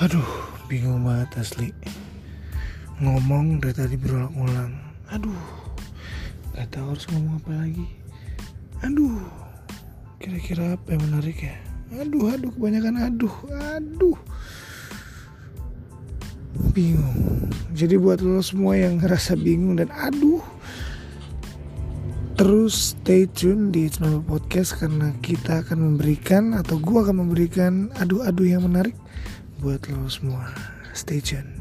Aduh, bingung banget asli. Ngomong dari tadi berulang-ulang. Aduh, gak tahu harus ngomong apa lagi. Aduh, kira-kira apa yang menarik ya? Aduh, aduh, kebanyakan aduh, aduh. Bingung. Jadi buat lo semua yang ngerasa bingung dan aduh, terus stay tune di Normal Podcast karena kita akan memberikan atau gua akan memberikan adu-adu yang menarik buat lo semua. Stay tune.